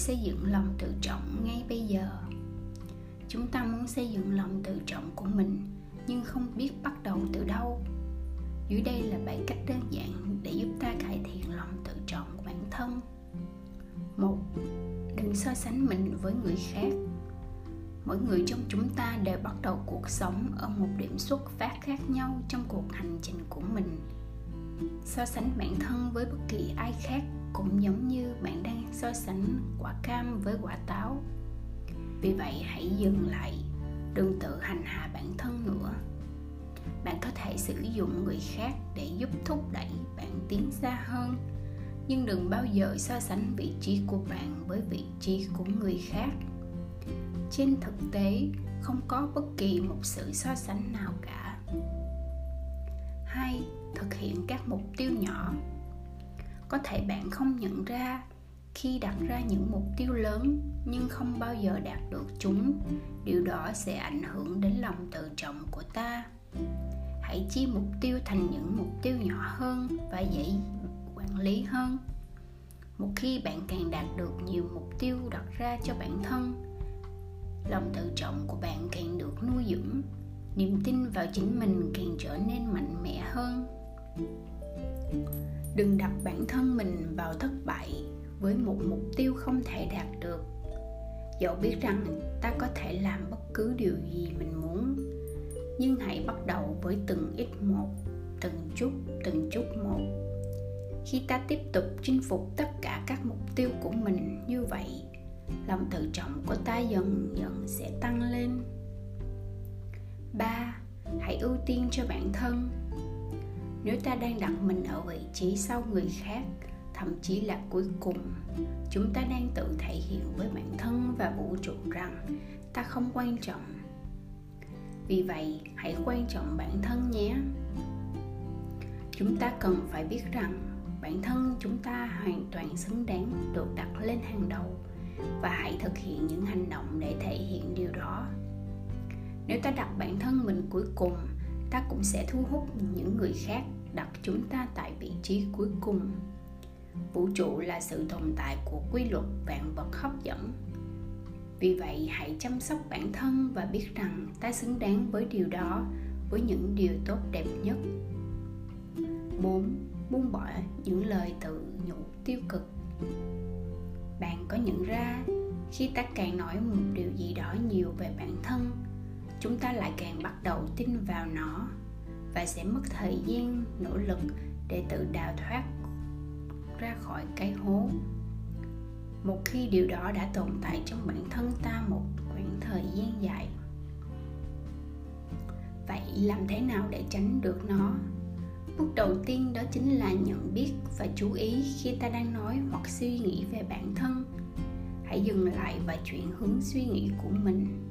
xây dựng lòng tự trọng ngay bây giờ. Chúng ta muốn xây dựng lòng tự trọng của mình, nhưng không biết bắt đầu từ đâu. Dưới đây là 7 cách đơn giản để giúp ta cải thiện lòng tự trọng của bản thân. Một, đừng so sánh mình với người khác. Mỗi người trong chúng ta đều bắt đầu cuộc sống ở một điểm xuất phát khác nhau trong cuộc hành trình của mình so sánh bản thân với bất kỳ ai khác cũng giống như bạn đang so sánh quả cam với quả táo. Vì vậy, hãy dừng lại, đừng tự hành hạ bản thân nữa. Bạn có thể sử dụng người khác để giúp thúc đẩy bạn tiến xa hơn, nhưng đừng bao giờ so sánh vị trí của bạn với vị trí của người khác. Trên thực tế, không có bất kỳ một sự so sánh nào cả. Hai thực hiện các mục tiêu nhỏ. Có thể bạn không nhận ra khi đặt ra những mục tiêu lớn nhưng không bao giờ đạt được chúng, điều đó sẽ ảnh hưởng đến lòng tự trọng của ta. Hãy chia mục tiêu thành những mục tiêu nhỏ hơn và dễ quản lý hơn. Một khi bạn càng đạt được nhiều mục tiêu đặt ra cho bản thân, lòng tự trọng của bạn càng được nuôi dưỡng, niềm tin vào chính mình càng trở nên mạnh mẽ hơn đừng đặt bản thân mình vào thất bại với một mục tiêu không thể đạt được. Dẫu biết rằng ta có thể làm bất cứ điều gì mình muốn, nhưng hãy bắt đầu với từng ít một, từng chút từng chút một. Khi ta tiếp tục chinh phục tất cả các mục tiêu của mình như vậy, lòng tự trọng của ta dần dần sẽ tăng lên. Ba, hãy ưu tiên cho bản thân nếu ta đang đặt mình ở vị trí sau người khác, thậm chí là cuối cùng, chúng ta đang tự thể hiện với bản thân và vũ trụ rằng ta không quan trọng. Vì vậy, hãy quan trọng bản thân nhé. Chúng ta cần phải biết rằng bản thân chúng ta hoàn toàn xứng đáng được đặt lên hàng đầu và hãy thực hiện những hành động để thể hiện điều đó. Nếu ta đặt bản thân mình cuối cùng ta cũng sẽ thu hút những người khác đặt chúng ta tại vị trí cuối cùng. Vũ trụ là sự tồn tại của quy luật vạn vật hấp dẫn. Vì vậy, hãy chăm sóc bản thân và biết rằng ta xứng đáng với điều đó, với những điều tốt đẹp nhất. 4. Buông bỏ những lời tự nhủ tiêu cực. Bạn có nhận ra khi ta càng nói một điều gì đó nhiều về bản thân chúng ta lại càng bắt đầu tin vào nó và sẽ mất thời gian, nỗ lực để tự đào thoát ra khỏi cái hố. Một khi điều đó đã tồn tại trong bản thân ta một khoảng thời gian dài, vậy làm thế nào để tránh được nó? Bước đầu tiên đó chính là nhận biết và chú ý khi ta đang nói hoặc suy nghĩ về bản thân. Hãy dừng lại và chuyển hướng suy nghĩ của mình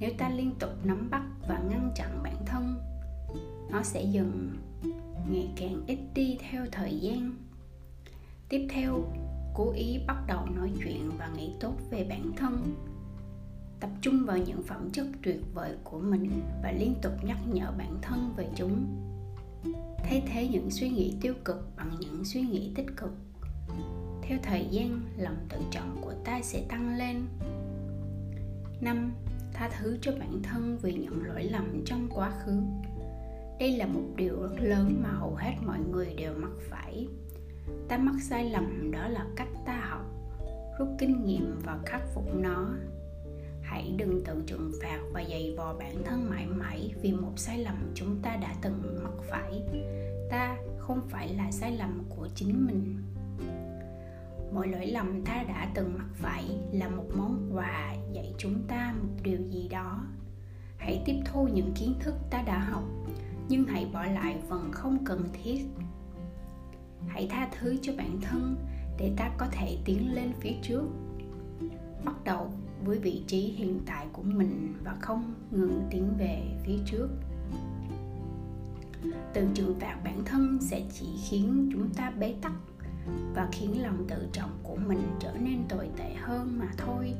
nếu ta liên tục nắm bắt và ngăn chặn bản thân, nó sẽ dần ngày càng ít đi theo thời gian. Tiếp theo, cố ý bắt đầu nói chuyện và nghĩ tốt về bản thân. Tập trung vào những phẩm chất tuyệt vời của mình và liên tục nhắc nhở bản thân về chúng. Thay thế những suy nghĩ tiêu cực bằng những suy nghĩ tích cực. Theo thời gian, lòng tự trọng của ta sẽ tăng lên. Năm tha thứ cho bản thân vì những lỗi lầm trong quá khứ. Đây là một điều rất lớn mà hầu hết mọi người đều mắc phải. Ta mắc sai lầm đó là cách ta học, rút kinh nghiệm và khắc phục nó. Hãy đừng tự trừng phạt và dày vò bản thân mãi mãi vì một sai lầm chúng ta đã từng mắc phải. Ta không phải là sai lầm của chính mình mỗi lỗi lầm ta đã từng mắc phải là một món quà dạy chúng ta một điều gì đó. Hãy tiếp thu những kiến thức ta đã học, nhưng hãy bỏ lại phần không cần thiết. Hãy tha thứ cho bản thân để ta có thể tiến lên phía trước. Bắt đầu với vị trí hiện tại của mình và không ngừng tiến về phía trước. Từ trừng phạt bản thân sẽ chỉ khiến chúng ta bế tắc và khiến lòng tự trọng của mình trở nên tồi tệ hơn mà thôi.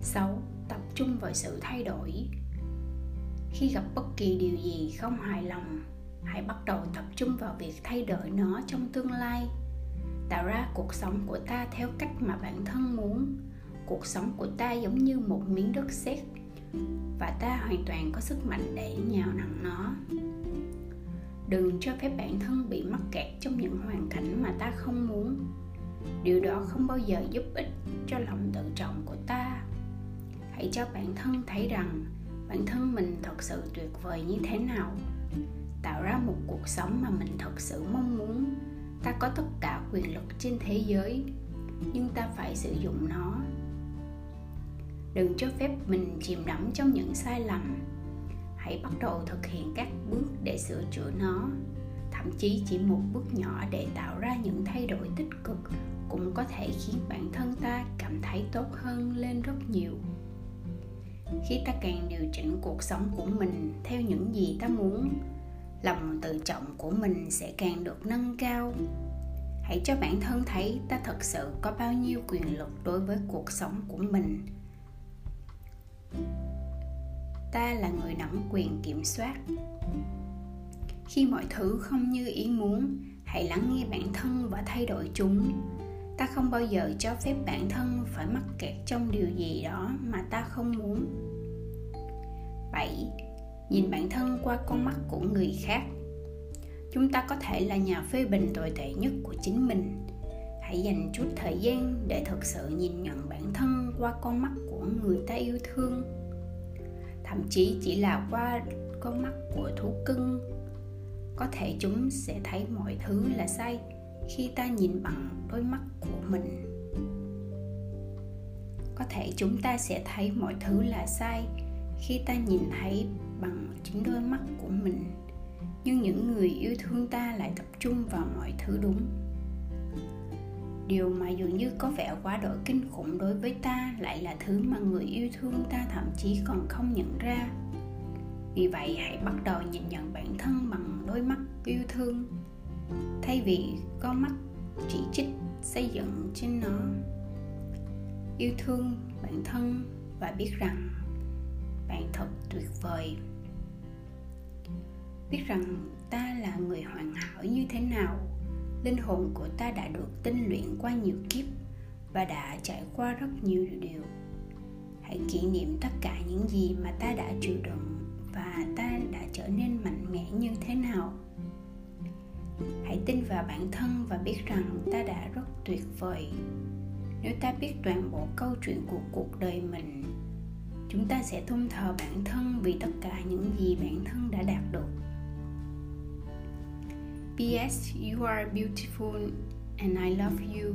6. Tập trung vào sự thay đổi. Khi gặp bất kỳ điều gì không hài lòng, Hãy bắt đầu tập trung vào việc thay đổi nó trong tương lai. Tạo ra cuộc sống của ta theo cách mà bản thân muốn. Cuộc sống của ta giống như một miếng đất sét và ta hoàn toàn có sức mạnh để nhào nặn nó đừng cho phép bản thân bị mắc kẹt trong những hoàn cảnh mà ta không muốn. Điều đó không bao giờ giúp ích cho lòng tự trọng của ta. Hãy cho bản thân thấy rằng bản thân mình thật sự tuyệt vời như thế nào. Tạo ra một cuộc sống mà mình thật sự mong muốn. Ta có tất cả quyền lực trên thế giới, nhưng ta phải sử dụng nó. Đừng cho phép mình chìm đắm trong những sai lầm hãy bắt đầu thực hiện các bước để sửa chữa nó. Thậm chí chỉ một bước nhỏ để tạo ra những thay đổi tích cực cũng có thể khiến bản thân ta cảm thấy tốt hơn lên rất nhiều. Khi ta càng điều chỉnh cuộc sống của mình theo những gì ta muốn, lòng tự trọng của mình sẽ càng được nâng cao. Hãy cho bản thân thấy ta thật sự có bao nhiêu quyền lực đối với cuộc sống của mình ta là người nắm quyền kiểm soát. Khi mọi thứ không như ý muốn, hãy lắng nghe bản thân và thay đổi chúng. Ta không bao giờ cho phép bản thân phải mắc kẹt trong điều gì đó mà ta không muốn. 7. Nhìn bản thân qua con mắt của người khác. Chúng ta có thể là nhà phê bình tồi tệ nhất của chính mình. Hãy dành chút thời gian để thực sự nhìn nhận bản thân qua con mắt của người ta yêu thương. Thậm chí chỉ là qua con mắt của thú cưng. Có thể chúng sẽ thấy mọi thứ là sai khi ta nhìn bằng đôi mắt của mình. Có thể chúng ta sẽ thấy mọi thứ là sai khi ta nhìn thấy bằng chính đôi mắt của mình. Nhưng những người yêu thương ta lại tập trung vào mọi thứ đúng điều mà dường như có vẻ quá đổi kinh khủng đối với ta lại là thứ mà người yêu thương ta thậm chí còn không nhận ra. Vì vậy, hãy bắt đầu nhìn nhận bản thân bằng đôi mắt yêu thương. Thay vì con mắt chỉ trích xây dựng trên nó, yêu thương bản thân và biết rằng bạn thật tuyệt vời. Biết rằng ta là người hoàn hảo như thế nào linh hồn của ta đã được tinh luyện qua nhiều kiếp và đã trải qua rất nhiều điều. Hãy kỷ niệm tất cả những gì mà ta đã chịu đựng và ta đã trở nên mạnh mẽ như thế nào. Hãy tin vào bản thân và biết rằng ta đã rất tuyệt vời. Nếu ta biết toàn bộ câu chuyện của cuộc đời mình, chúng ta sẽ tôn thờ bản thân vì tất cả những gì bản thân đã đạt được. P.S. You are beautiful and I love you.